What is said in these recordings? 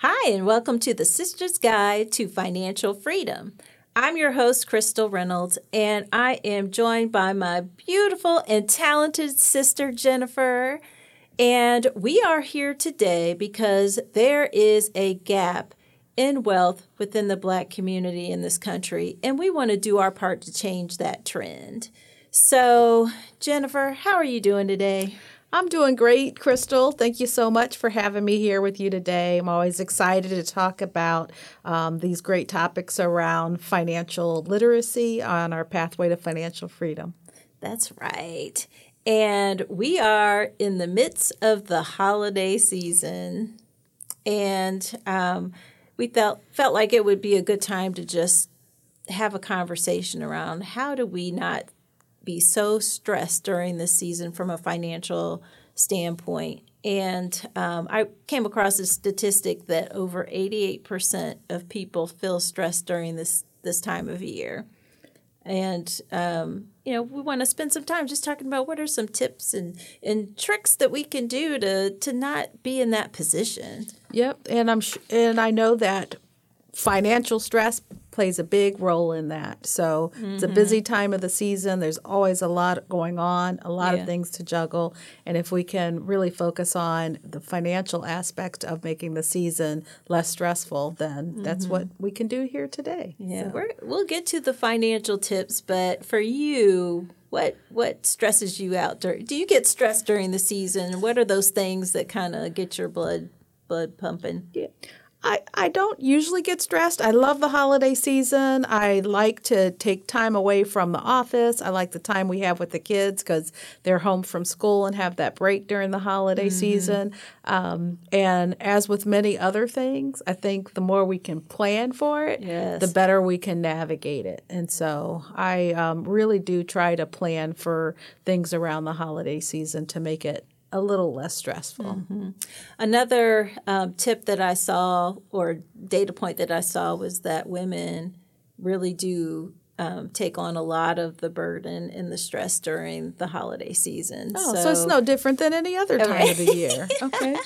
Hi, and welcome to the Sister's Guide to Financial Freedom. I'm your host, Crystal Reynolds, and I am joined by my beautiful and talented sister, Jennifer. And we are here today because there is a gap in wealth within the Black community in this country, and we want to do our part to change that trend. So, Jennifer, how are you doing today? I'm doing great, Crystal. Thank you so much for having me here with you today. I'm always excited to talk about um, these great topics around financial literacy on our pathway to financial freedom. That's right. And we are in the midst of the holiday season. And um, we felt, felt like it would be a good time to just have a conversation around how do we not be so stressed during this season from a financial standpoint. And um, I came across a statistic that over 88% of people feel stressed during this this time of year. And um, you know, we want to spend some time just talking about what are some tips and, and tricks that we can do to to not be in that position. Yep, and I'm sh- and I know that financial stress plays a big role in that. So mm-hmm. it's a busy mm-hmm. time of the season. There's always a lot going on, a lot yeah. of things to juggle. And if we can really focus on the financial aspect of making the season less stressful, then mm-hmm. that's what we can do here today. Yeah, so. we will get to the financial tips, but for you, what what stresses you out? Dur- do you get stressed during the season? What are those things that kind of get your blood blood pumping? Yeah. I, I don't usually get stressed. I love the holiday season. I like to take time away from the office. I like the time we have with the kids because they're home from school and have that break during the holiday mm-hmm. season. Um, and as with many other things, I think the more we can plan for it, yes. the better we can navigate it. And so I um, really do try to plan for things around the holiday season to make it a little less stressful. Mm-hmm. Another um, tip that I saw or data point that I saw was that women really do um, take on a lot of the burden and the stress during the holiday season. Oh, so, so it's no different than any other time okay. of the year. Okay,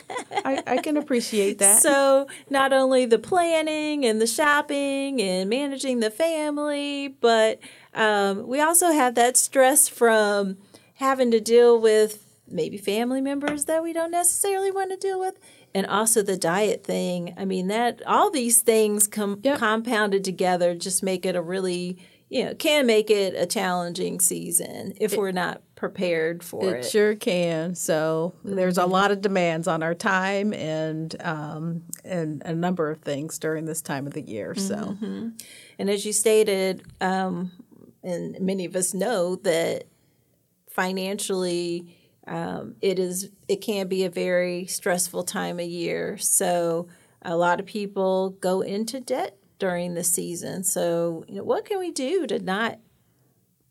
I, I, can appreciate that. So not only the planning and the shopping and managing the family, but um, we also have that stress from having to deal with maybe family members that we don't necessarily want to deal with and also the diet thing i mean that all these things com- yep. compounded together just make it a really you know can make it a challenging season if it, we're not prepared for it it sure can so mm-hmm. there's a lot of demands on our time and um, and a number of things during this time of the year so mm-hmm. and as you stated um, and many of us know that financially um, it is it can be a very stressful time of year. So a lot of people go into debt during the season. So you know, what can we do to not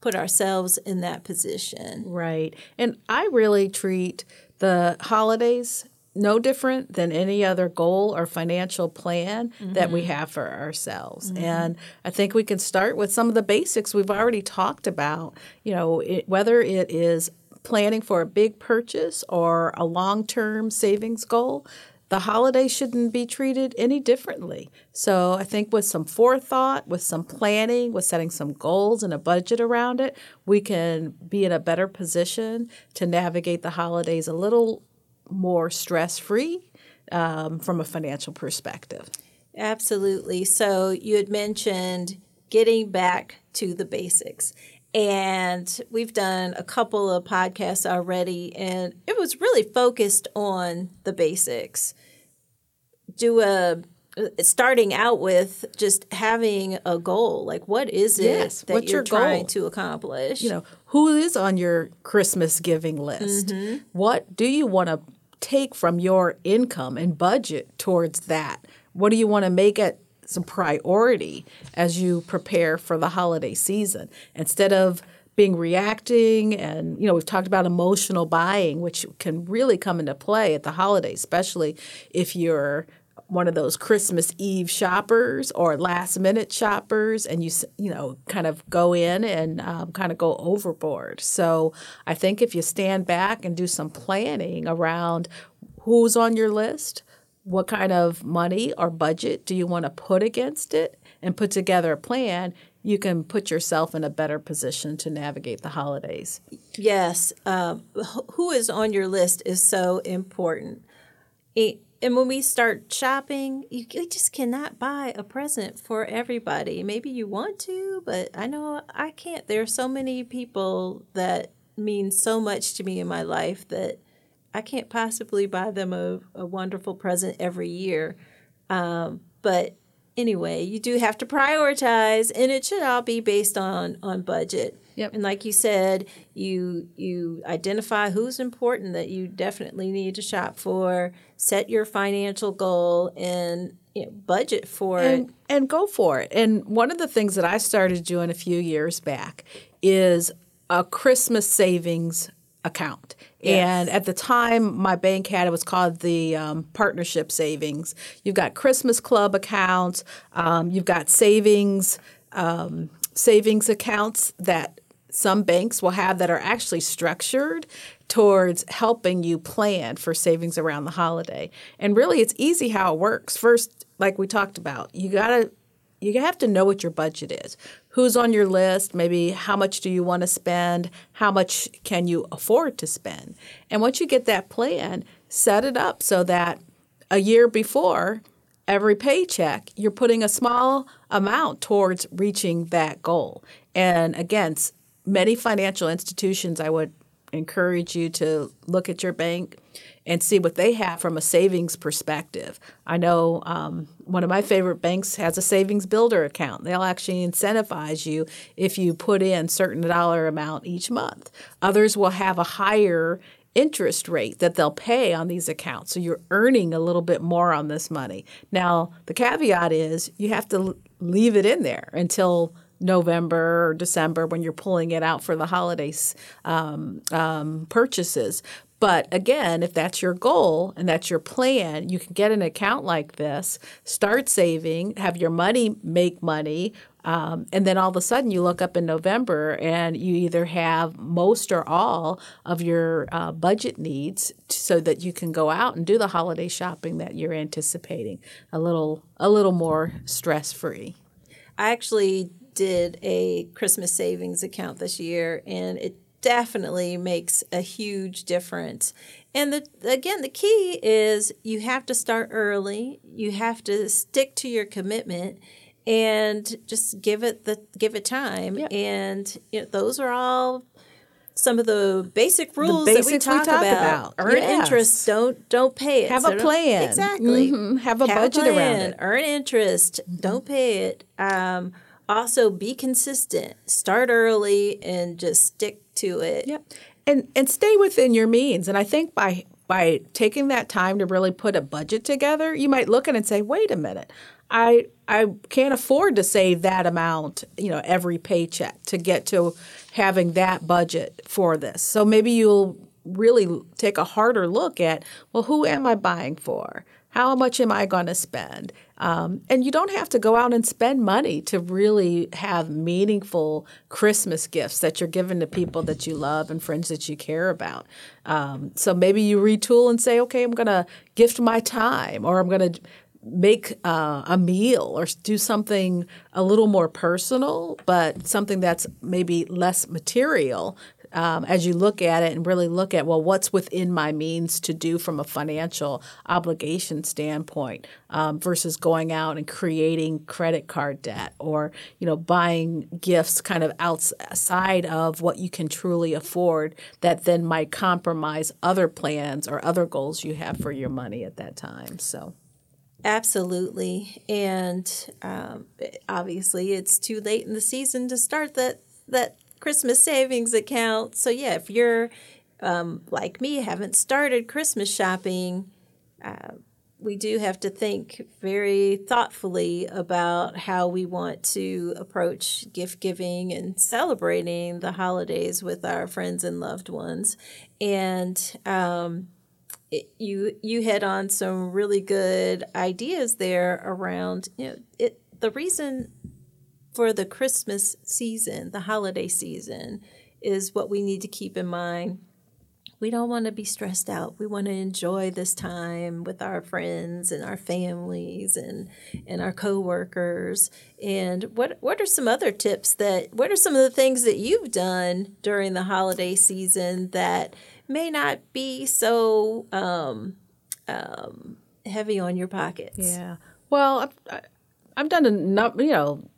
put ourselves in that position? Right. And I really treat the holidays no different than any other goal or financial plan mm-hmm. that we mm-hmm. have for ourselves. Mm-hmm. And I think we can start with some of the basics we've already talked about. You know, it, whether it is planning for a big purchase or a long term savings goal, the holiday shouldn't be treated any differently. So I think with some forethought, with some planning, with setting some goals and a budget around it, we can be in a better position to navigate the holidays a little more stress free um, from a financial perspective. Absolutely. So you had mentioned getting back to the basics. And we've done a couple of podcasts already, and it was really focused on the basics. Do a starting out with just having a goal. Like, what is it yes. that What's you're your trying to accomplish? You know, who is on your Christmas giving list? Mm-hmm. What do you want to take from your income and budget towards that? What do you want to make it some priority as you prepare for the holiday season instead of being reacting and you know we've talked about emotional buying which can really come into play at the holidays especially if you're one of those Christmas Eve shoppers or last minute shoppers, and you you know kind of go in and um, kind of go overboard. So I think if you stand back and do some planning around who's on your list, what kind of money or budget do you want to put against it and put together a plan, you can put yourself in a better position to navigate the holidays. Yes. Um, who is on your list is so important. It, and when we start shopping, you, you, just cannot buy a present for everybody. Maybe you want to, but I know I can't. There are so many people that mean so much to me in my life that I can't possibly buy them a, a wonderful present every year. Um, but anyway, you do have to prioritize, and it should all be based on on budget. Yep. And like you said, you you identify who's important that you definitely need to shop for. Set your financial goal and you know, budget for and, it, and go for it. And one of the things that I started doing a few years back is a Christmas savings account. Yes. And at the time, my bank had it was called the um, partnership savings. You've got Christmas club accounts. Um, you've got savings um, savings accounts that some banks will have that are actually structured towards helping you plan for savings around the holiday. And really, it's easy how it works. First, like we talked about, you gotta you have to know what your budget is. Who's on your list? Maybe how much do you want to spend? How much can you afford to spend? And once you get that plan, set it up so that a year before every paycheck, you're putting a small amount towards reaching that goal. And again, many financial institutions, I would encourage you to look at your bank and see what they have from a savings perspective. I know um, one of my favorite banks has a savings builder account. They'll actually incentivize you if you put in certain dollar amount each month. Others will have a higher interest rate that they'll pay on these accounts. So you're earning a little bit more on this money. Now, the caveat is you have to leave it in there until November or December when you're pulling it out for the holidays um, um, purchases. But again, if that's your goal and that's your plan, you can get an account like this, start saving, have your money make money, um, and then all of a sudden you look up in November and you either have most or all of your uh, budget needs so that you can go out and do the holiday shopping that you're anticipating a little a little more stress free. I actually did a Christmas savings account this year and it definitely makes a huge difference. And the again, the key is you have to start early. You have to stick to your commitment and just give it the give it time. And you know, those are all some of the basic rules the that we talk, we talk about. about. Earn yes. interest, don't don't pay it. Have so a plan. Exactly. Mm-hmm. Have a Have budget a around it. Earn interest, don't pay it. Um, also be consistent. Start early and just stick to it. Yep. And and stay within your means. And I think by by taking that time to really put a budget together, you might look at it and say, "Wait a minute. I I can't afford to save that amount, you know, every paycheck to get to having that budget for this." So maybe you'll really take a harder look at, well, who am I buying for? How much am I going to spend? Um, and you don't have to go out and spend money to really have meaningful Christmas gifts that you're giving to people that you love and friends that you care about. Um, so maybe you retool and say, okay, I'm going to gift my time or I'm going to make uh, a meal or do something a little more personal, but something that's maybe less material um, as you look at it and really look at well what's within my means to do from a financial obligation standpoint um, versus going out and creating credit card debt or you know buying gifts kind of outside of what you can truly afford that then might compromise other plans or other goals you have for your money at that time. So. Absolutely, and um, obviously, it's too late in the season to start that that Christmas savings account. So, yeah, if you're um, like me, haven't started Christmas shopping, uh, we do have to think very thoughtfully about how we want to approach gift giving and celebrating the holidays with our friends and loved ones. And um, it, you you hit on some really good ideas there around you know it. The reason for the Christmas season, the holiday season, is what we need to keep in mind. we don't want to be stressed out. We want to enjoy this time with our friends and our families and and our coworkers. And what what are some other tips that what are some of the things that you've done during the holiday season that may not be so um, um, heavy on your pockets? Yeah. Well, I've, I've done enough, you know,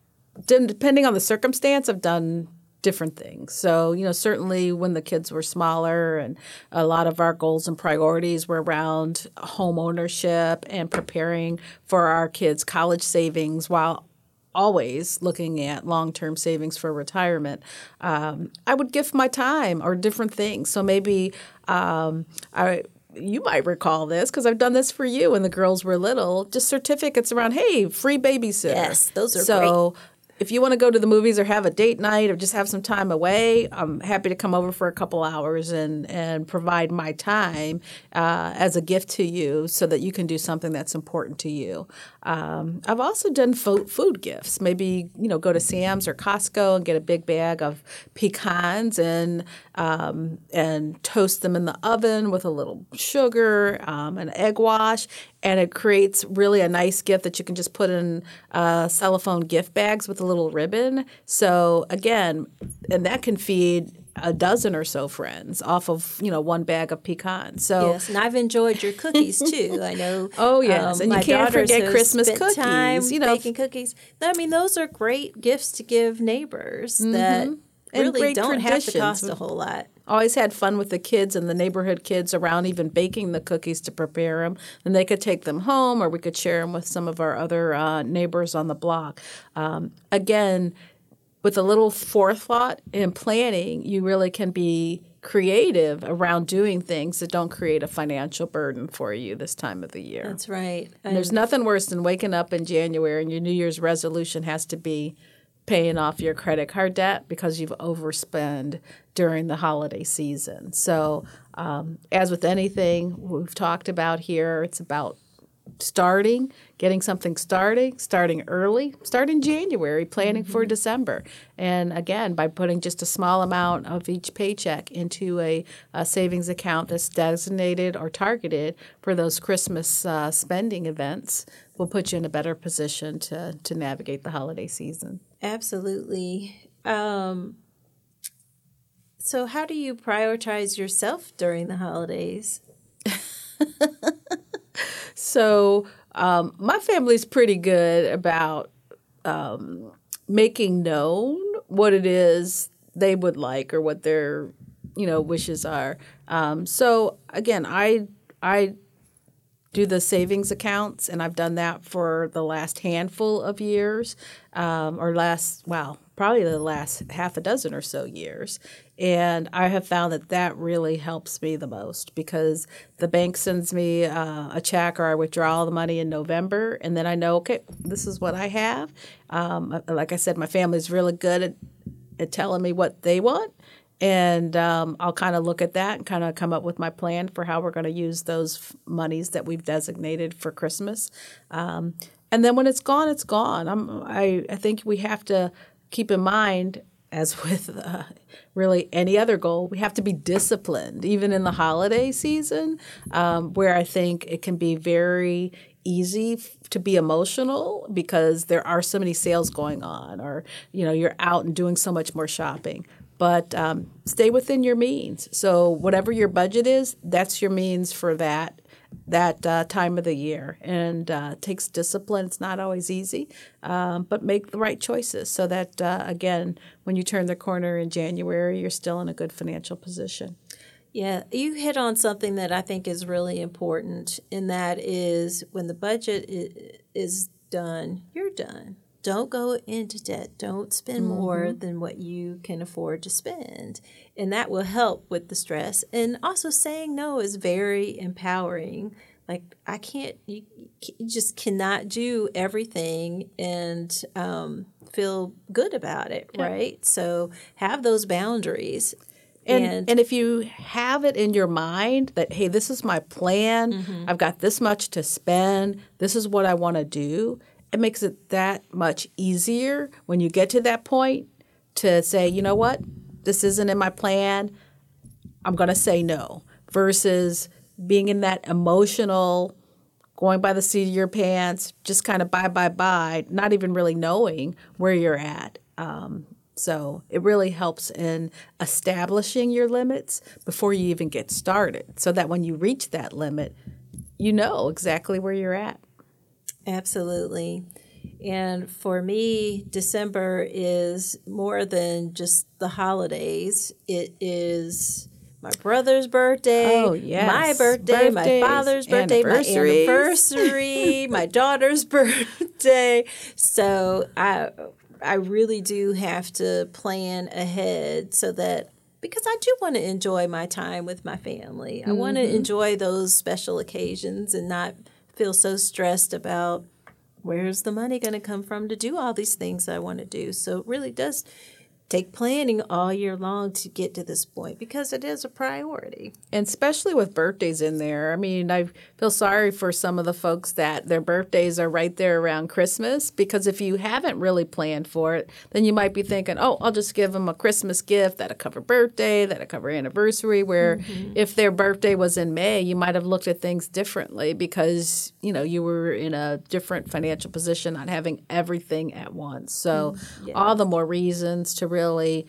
depending on the circumstance, I've done different things. So, you know, certainly when the kids were smaller and a lot of our goals and priorities were around home ownership and preparing for our kids' college savings while always looking at long-term savings for retirement um, i would gift my time or different things so maybe um, i you might recall this because I've done this for you when the girls were little. Just certificates around, hey, free babysitter. Yes, those are so, great if you want to go to the movies or have a date night or just have some time away, I'm happy to come over for a couple hours and, and provide my time uh, as a gift to you so that you can do something that's important to you. Um, I've also done fo- food gifts. Maybe you know go to Sam's or Costco and get a big bag of pecans and um, and toast them in the oven with a little sugar, um, an egg wash, and it creates really a nice gift that you can just put in uh, cellophane gift bags with a little ribbon. So again, and that can feed a dozen or so friends off of you know one bag of pecans. So yes, and I've enjoyed your cookies too. I know. oh yes, um, and you can't forget Christmas cookies. Time you know, baking cookies. I mean, those are great gifts to give neighbors mm-hmm. that really don't have to cost a whole lot. Always had fun with the kids and the neighborhood kids around, even baking the cookies to prepare them. And they could take them home, or we could share them with some of our other uh, neighbors on the block. Um, again, with a little forethought and planning, you really can be creative around doing things that don't create a financial burden for you this time of the year. That's right. And there's nothing worse than waking up in January and your New Year's resolution has to be paying off your credit card debt because you've overspent during the holiday season. So, um, as with anything we've talked about here, it's about starting, getting something starting, starting early, start in January, planning mm-hmm. for December. And again, by putting just a small amount of each paycheck into a, a savings account that's designated or targeted for those Christmas uh, spending events, will put you in a better position to, to navigate the holiday season. Absolutely. Um, so, how do you prioritize yourself during the holidays? so, um, my family's pretty good about um, making known what it is they would like or what their you know wishes are. Um, so again, I I do the savings accounts, and I've done that for the last handful of years, um, or last, well, probably the last half a dozen or so years. And I have found that that really helps me the most because the bank sends me uh, a check or I withdraw all the money in November, and then I know, okay, this is what I have. Um, like I said, my family's really good at, at telling me what they want and um, I'll kind of look at that and kind of come up with my plan for how we're going to use those f- monies that we've designated for Christmas. Um, and then when it's gone, it's gone. I'm, I, I think we have to keep in mind, as with uh, really any other goal, we have to be disciplined, even in the holiday season, um, where I think it can be very easy to be emotional because there are so many sales going on or you know you're out and doing so much more shopping but um, stay within your means. So whatever your budget is, that's your means for that that uh, time of the year, and uh, takes discipline. It's not always easy, um, but make the right choices so that uh, again, when you turn the corner in January, you're still in a good financial position. Yeah, you hit on something that I think is really important, and that is when the budget is done, you're done don't go into debt. Don't spend mm-hmm. more than what you can afford to spend. And that will help with the stress. And also, saying no is very empowering. Like, I can't, you, you just cannot do everything and um, feel good about it, yeah. right? So, have those boundaries. And, and, and if you have it in your mind that hey this is my plan mm-hmm. i've got this much to spend this is what i want to do it makes it that much easier when you get to that point to say, you know what, this isn't in my plan. I'm going to say no versus being in that emotional going by the seat of your pants, just kind of buy, buy, buy, not even really knowing where you're at. Um, so it really helps in establishing your limits before you even get started so that when you reach that limit, you know exactly where you're at. Absolutely. And for me, December is more than just the holidays. It is my brother's birthday, oh, yes. my birthday, Birthdays, my father's birthday, my anniversary, my daughter's birthday. So I I really do have to plan ahead so that because I do want to enjoy my time with my family. Mm-hmm. I want to enjoy those special occasions and not feel so stressed about where's the money going to come from to do all these things I want to do. So it really does take planning all year long to get to this point because it is a priority. And especially with birthdays in there. I mean, I feel sorry for some of the folks that their birthdays are right there around Christmas because if you haven't really planned for it, then you might be thinking, oh, I'll just give them a Christmas gift that'll cover birthday, that'll cover anniversary. Where mm-hmm. if their birthday was in May, you might have looked at things differently because, you know, you were in a different financial position, not having everything at once. So, mm, yeah. all the more reasons to really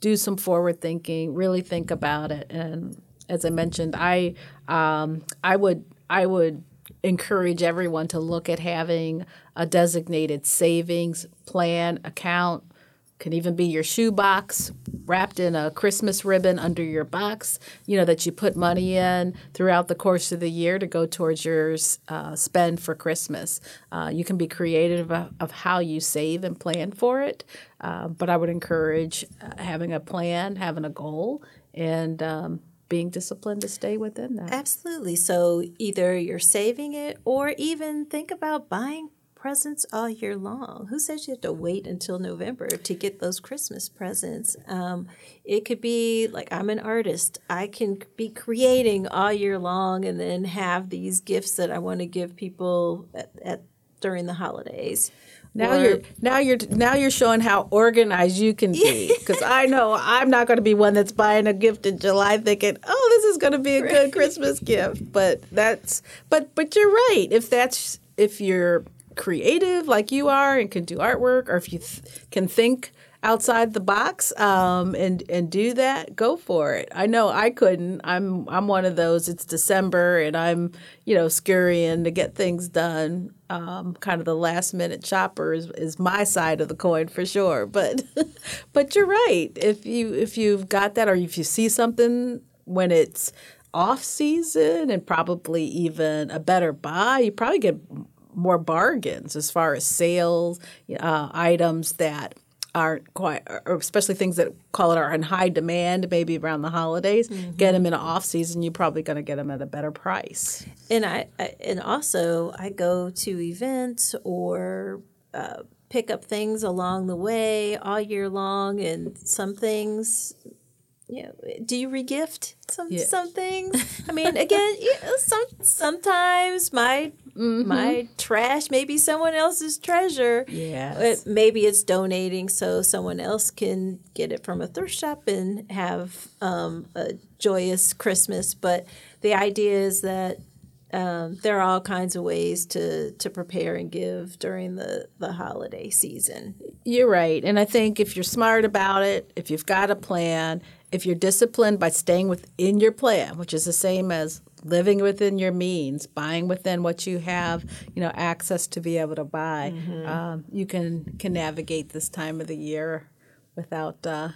do some forward thinking, really think about it. And as I mentioned, I um, I would I would encourage everyone to look at having a designated savings plan account can even be your shoe box wrapped in a Christmas ribbon under your box, you know, that you put money in throughout the course of the year to go towards your uh, spend for Christmas. Uh, you can be creative of, of, how you save and plan for it, uh, but I would encourage uh, having a plan, having a goal, and um, being disciplined to stay within that. Absolutely. So either you're saving it or even think about buying presents all year long. Who says you have to wait until November to get those Christmas presents? Um, it could be like I'm an artist. I can be creating all year long and then have these gifts that I want to give people at, at during the holidays. Now or, you're now you're now you're showing how organized you can be because I know I'm not going to be one that's buying a gift in July thinking, "Oh, this is going to be a good Christmas gift." But that's but but you're right. If that's if you're creative like you are and can do artwork, or if you th- can think outside the box um, and and do that, go for it. I know I couldn't. I'm I'm one of those. It's December and I'm you know scurrying to get things done. Um, kind of the last minute shopper is, is my side of the coin for sure. But but you're right. If you if you've got that or if you see something when it's off season and probably even a better buy, you probably get more bargains as far as sales uh, items that aren't quite, or especially things that call it are in high demand, maybe around the holidays. Mm-hmm. Get them in an off season, you're probably going to get them at a better price. And I, I and also I go to events or. Uh, pick up things along the way all year long and some things you know, do you regift some yeah. some things? I mean, again, you know, some sometimes my mm-hmm. my trash may be someone else's treasure. Yeah, maybe it's donating so someone else can get it from a thrift shop and have um, a joyous Christmas. But the idea is that um, there are all kinds of ways to to prepare and give during the the holiday season. You're right, and I think if you're smart about it, if you've got a plan, if you're disciplined by staying within your plan, which is the same as living within your means, buying within what you have, you know, access to be able to buy, mm-hmm. um, you can can navigate this time of the year without uh,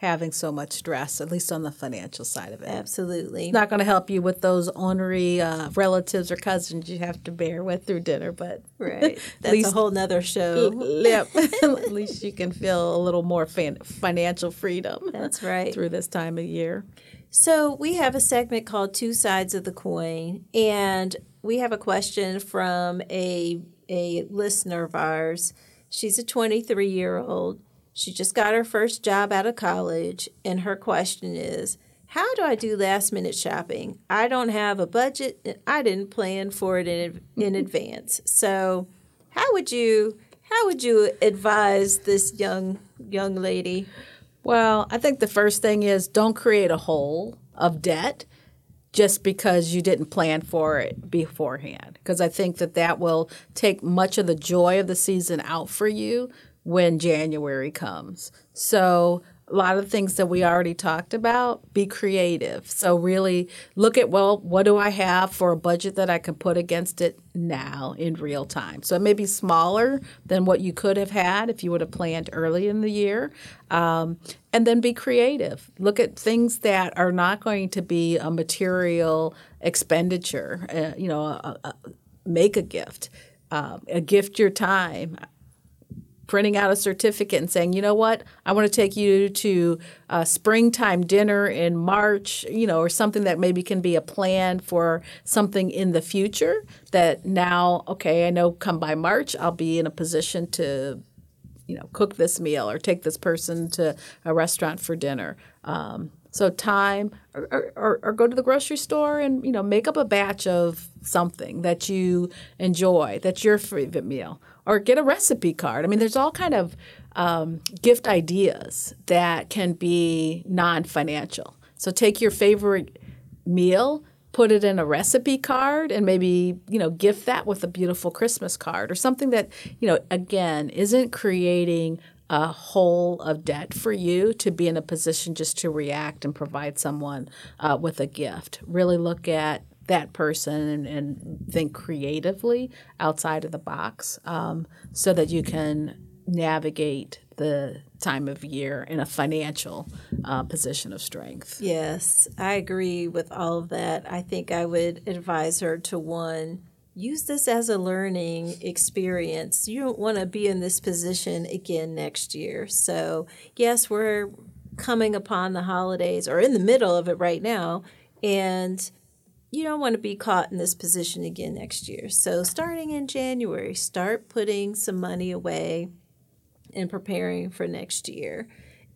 having so much stress, at least on the financial side of it. Absolutely. It's not going to help you with those ornery uh, relatives or cousins you have to bear with through dinner, but right. That's least, a whole nother show. Yep. at least you can feel a little more fan- financial freedom. That's right. Through this time of year. So we have a segment called Two Sides of the Coin, and we have a question from a a listener of ours. She's a 23 year old she just got her first job out of college, and her question is How do I do last minute shopping? I don't have a budget, I didn't plan for it in, in mm-hmm. advance. So, how would you? How would you advise this young young lady? Well, I think the first thing is don't create a hole of debt just because you didn't plan for it beforehand. Because I think that that will take much of the joy of the season out for you when January comes. So a lot of things that we already talked about, be creative. So really look at well, what do I have for a budget that I can put against it now in real time? So it may be smaller than what you could have had if you would have planned early in the year. Um, and then be creative. Look at things that are not going to be a material expenditure. Uh, you know, a, a, make a gift. Um, a gift your time printing out a certificate and saying, you know what, I want to take you to a springtime dinner in March, you know, or something that maybe can be a plan for something in the future that now, okay, I know come by March, I'll be in a position to, you know, cook this meal or take this person to a restaurant for dinner. Um, so time, or, or, or, go to the grocery store and you know make up a batch of something that you enjoy. That's your favorite meal or get a recipe card. I mean, there's all kind of um, gift ideas that can be non-financial. So take your favorite meal, put it in a recipe card, and maybe you know gift that with a beautiful Christmas card or something that you know again isn't creating a hole of debt for you to be in a position just to react and provide someone uh, with a gift. Really look at that person and, and think creatively outside of the box um, so that you can navigate the time of year in a financial uh, position of strength. Yes, I agree with all of that. I think I would advise her to one, use this as a learning experience. You don't want to be in this position again next year. So, yes, we're coming upon the holidays or in the middle of it right now. And you don't want to be caught in this position again next year. So, starting in January, start putting some money away and preparing for next year.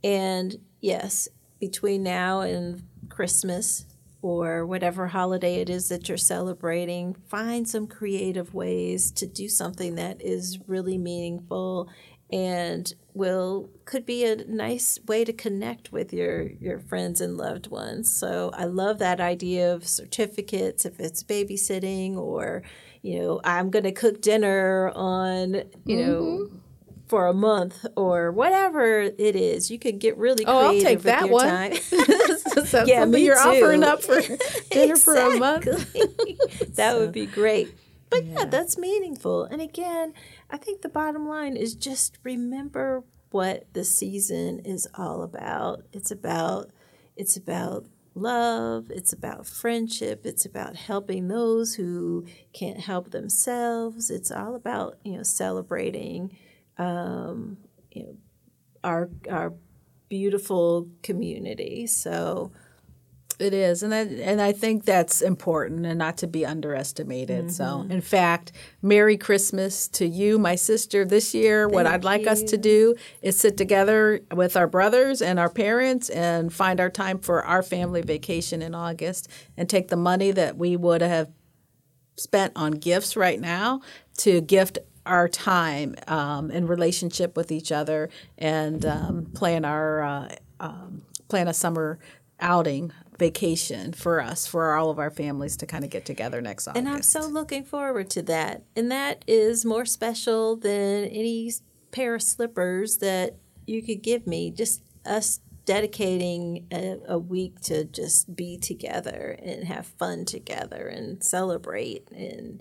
And yes, between now and Christmas or whatever holiday it is that you're celebrating, find some creative ways to do something that is really meaningful and will could be a nice way to connect with your your friends and loved ones. So I love that idea of certificates if it's babysitting or you know I'm going to cook dinner on you mm-hmm. know for a month or whatever it is. You could get really creative. Oh, I'll take that one. so yeah, me you're too. offering up for dinner for a month. that so. would be great. But yeah. yeah, that's meaningful. And again, I think the bottom line is just remember what the season is all about. It's about it's about love, it's about friendship, it's about helping those who can't help themselves. It's all about, you know, celebrating um, you know, our our beautiful community. So it is, and I, and I think that's important and not to be underestimated. Mm-hmm. So, in fact, Merry Christmas to you, my sister, this year. Thank what I'd like you. us to do is sit together with our brothers and our parents and find our time for our family vacation in August and take the money that we would have spent on gifts right now to gift our time um, in relationship with each other and um, plan our uh, um, plan a summer outing vacation for us, for all of our families to kind of get together next August. And I'm so looking forward to that. And that is more special than any pair of slippers that you could give me. Just us dedicating a, a, week to just be together and have fun together and celebrate and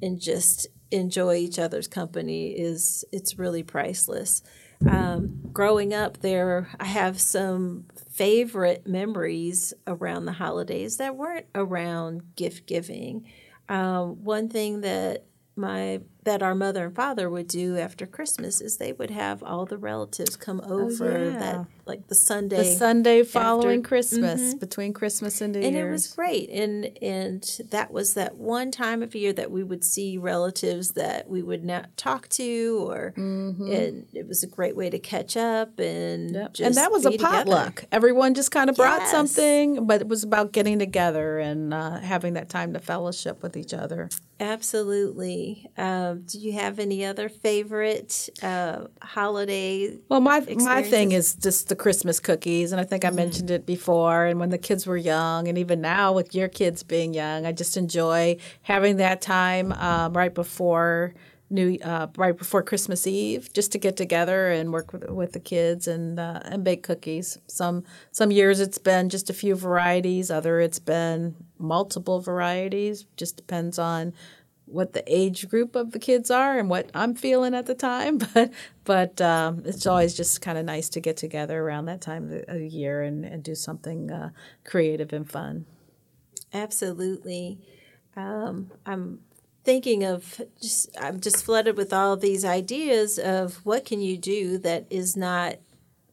and just enjoy each other's company is it's really priceless. Um, growing up there, I have some favorite memories around the holidays that weren't around gift giving. Um, one thing that my that our mother and father would do after Christmas is they would have all the relatives come oh, over oh, yeah. that like the Sunday the Sunday following after, Christmas mm-hmm. between Christmas and New Year. and Year's. it was great and and that was that one time of year that we would see relatives that we would not talk to or mm-hmm. and it was a great way to catch up and yep. and that was a potluck. Together. Everyone just kind of brought yes. something, but it was about getting together and uh, having that time to fellowship with each other. Absolutely. Um, Um, do you have any other favorite uh, holiday? Well, my my thing is just the Christmas cookies, and I think I mm. mentioned it before. And when the kids were young, and even now with your kids being young, I just enjoy having that time um, right before New uh, right before Christmas Eve, just to get together and work with, with the kids and uh, and bake cookies. Some some years it's been just a few varieties, other it's been multiple varieties. Just depends on what the age group of the kids are and what I'm feeling at the time. But but um, it's always just kind of nice to get together around that time of the year and, and do something uh, creative and fun. Absolutely. Um, I'm thinking of just I'm just flooded with all these ideas of what can you do that is not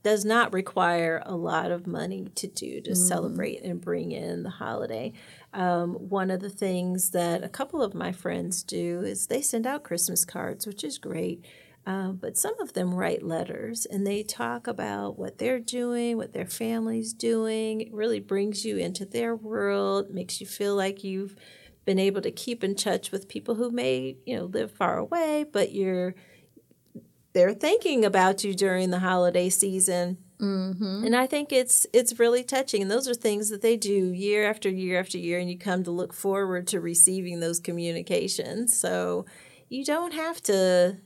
does not require a lot of money to do to mm. celebrate and bring in the holiday. Um, one of the things that a couple of my friends do is they send out Christmas cards, which is great. Um, but some of them write letters and they talk about what they're doing, what their family's doing. It really brings you into their world, makes you feel like you've been able to keep in touch with people who may, you know, live far away, but you're they're thinking about you during the holiday season. Mm-hmm. And I think it's it's really touching. And those are things that they do year after year after year, and you come to look forward to receiving those communications. So you don't have to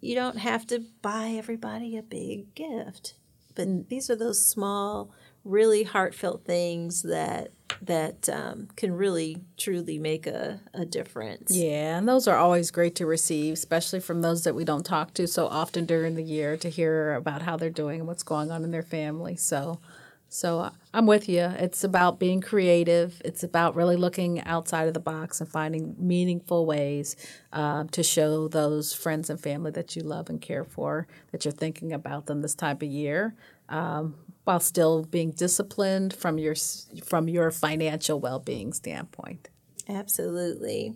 you don't have to buy everybody a big gift. But mm. these are those small, really heartfelt things that that um, can really truly make a, a difference. Yeah, and those are always great to receive, especially from those that we don't talk to so often during the year to hear about how they're doing and what's going on in their family. So, so uh, I'm with you. It's about being creative. It's about really looking outside of the box and finding meaningful ways uh, to show those friends and family that you love and care for that you're thinking about them this time of year. Um, while still being disciplined from your from your financial well-being standpoint. Absolutely.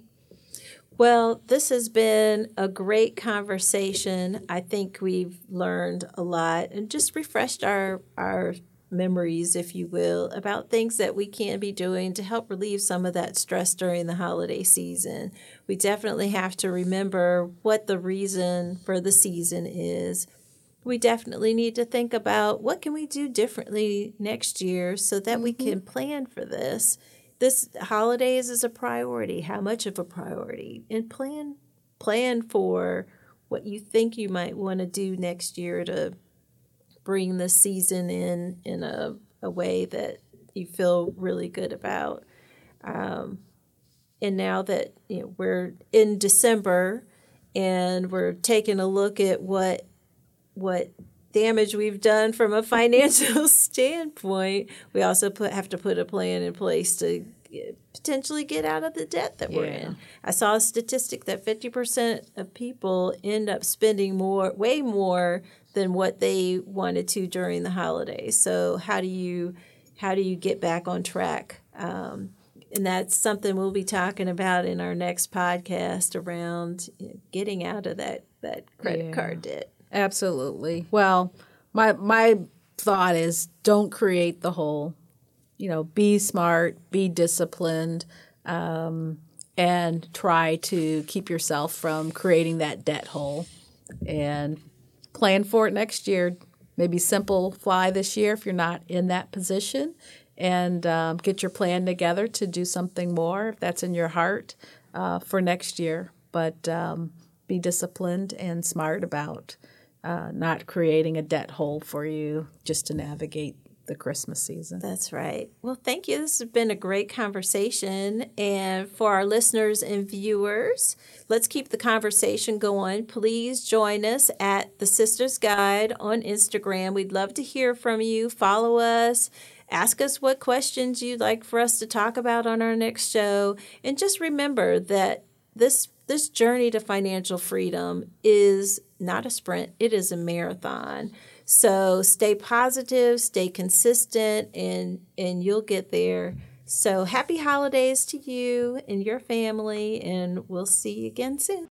Well, this has been a great conversation. I think we've learned a lot and just refreshed our our memories, if you will, about things that we can be doing to help relieve some of that stress during the holiday season. We definitely have to remember what the reason for the season is we definitely need to think about what can we do differently next year so that mm-hmm. we can plan for this. This holidays is a priority. How much of a priority? And plan plan for what you think you might want to do next year to bring the season in in a, a way that you feel really good about. Um, and now that you know, we're in December and we're taking a look at what what damage we've done from a financial standpoint, we also put have to put a plan in place to potentially get out of the debt that yeah. we're in. I saw a statistic that 50% of people end up spending more way more than what they wanted to during the holidays. So how do you how do you get back on track? Um, and that's something we'll be talking about in our next podcast around you know, getting out of that that credit yeah. card debt. Absolutely. Well, my my thought is don't create the hole. You know, be smart, be disciplined, um, and try to keep yourself from creating that debt hole. And plan for it next year. Maybe simple fly this year if you're not in that position, and um, get your plan together to do something more if that's in your heart uh, for next year. But um, be disciplined and smart about uh, not creating a debt hole for you just to navigate the Christmas season. That's right. Well, thank you. This has been a great conversation. And for our listeners and viewers, let's keep the conversation going. Please join us at the Sisters Guide on Instagram. We'd love to hear from you. Follow us. Ask us what questions you'd like for us to talk about on our next show. And just remember that this this journey to financial freedom is not a sprint, it is a marathon. So stay positive, stay consistent, and, and you'll get there. So happy holidays to you and your family, and we'll see you again soon.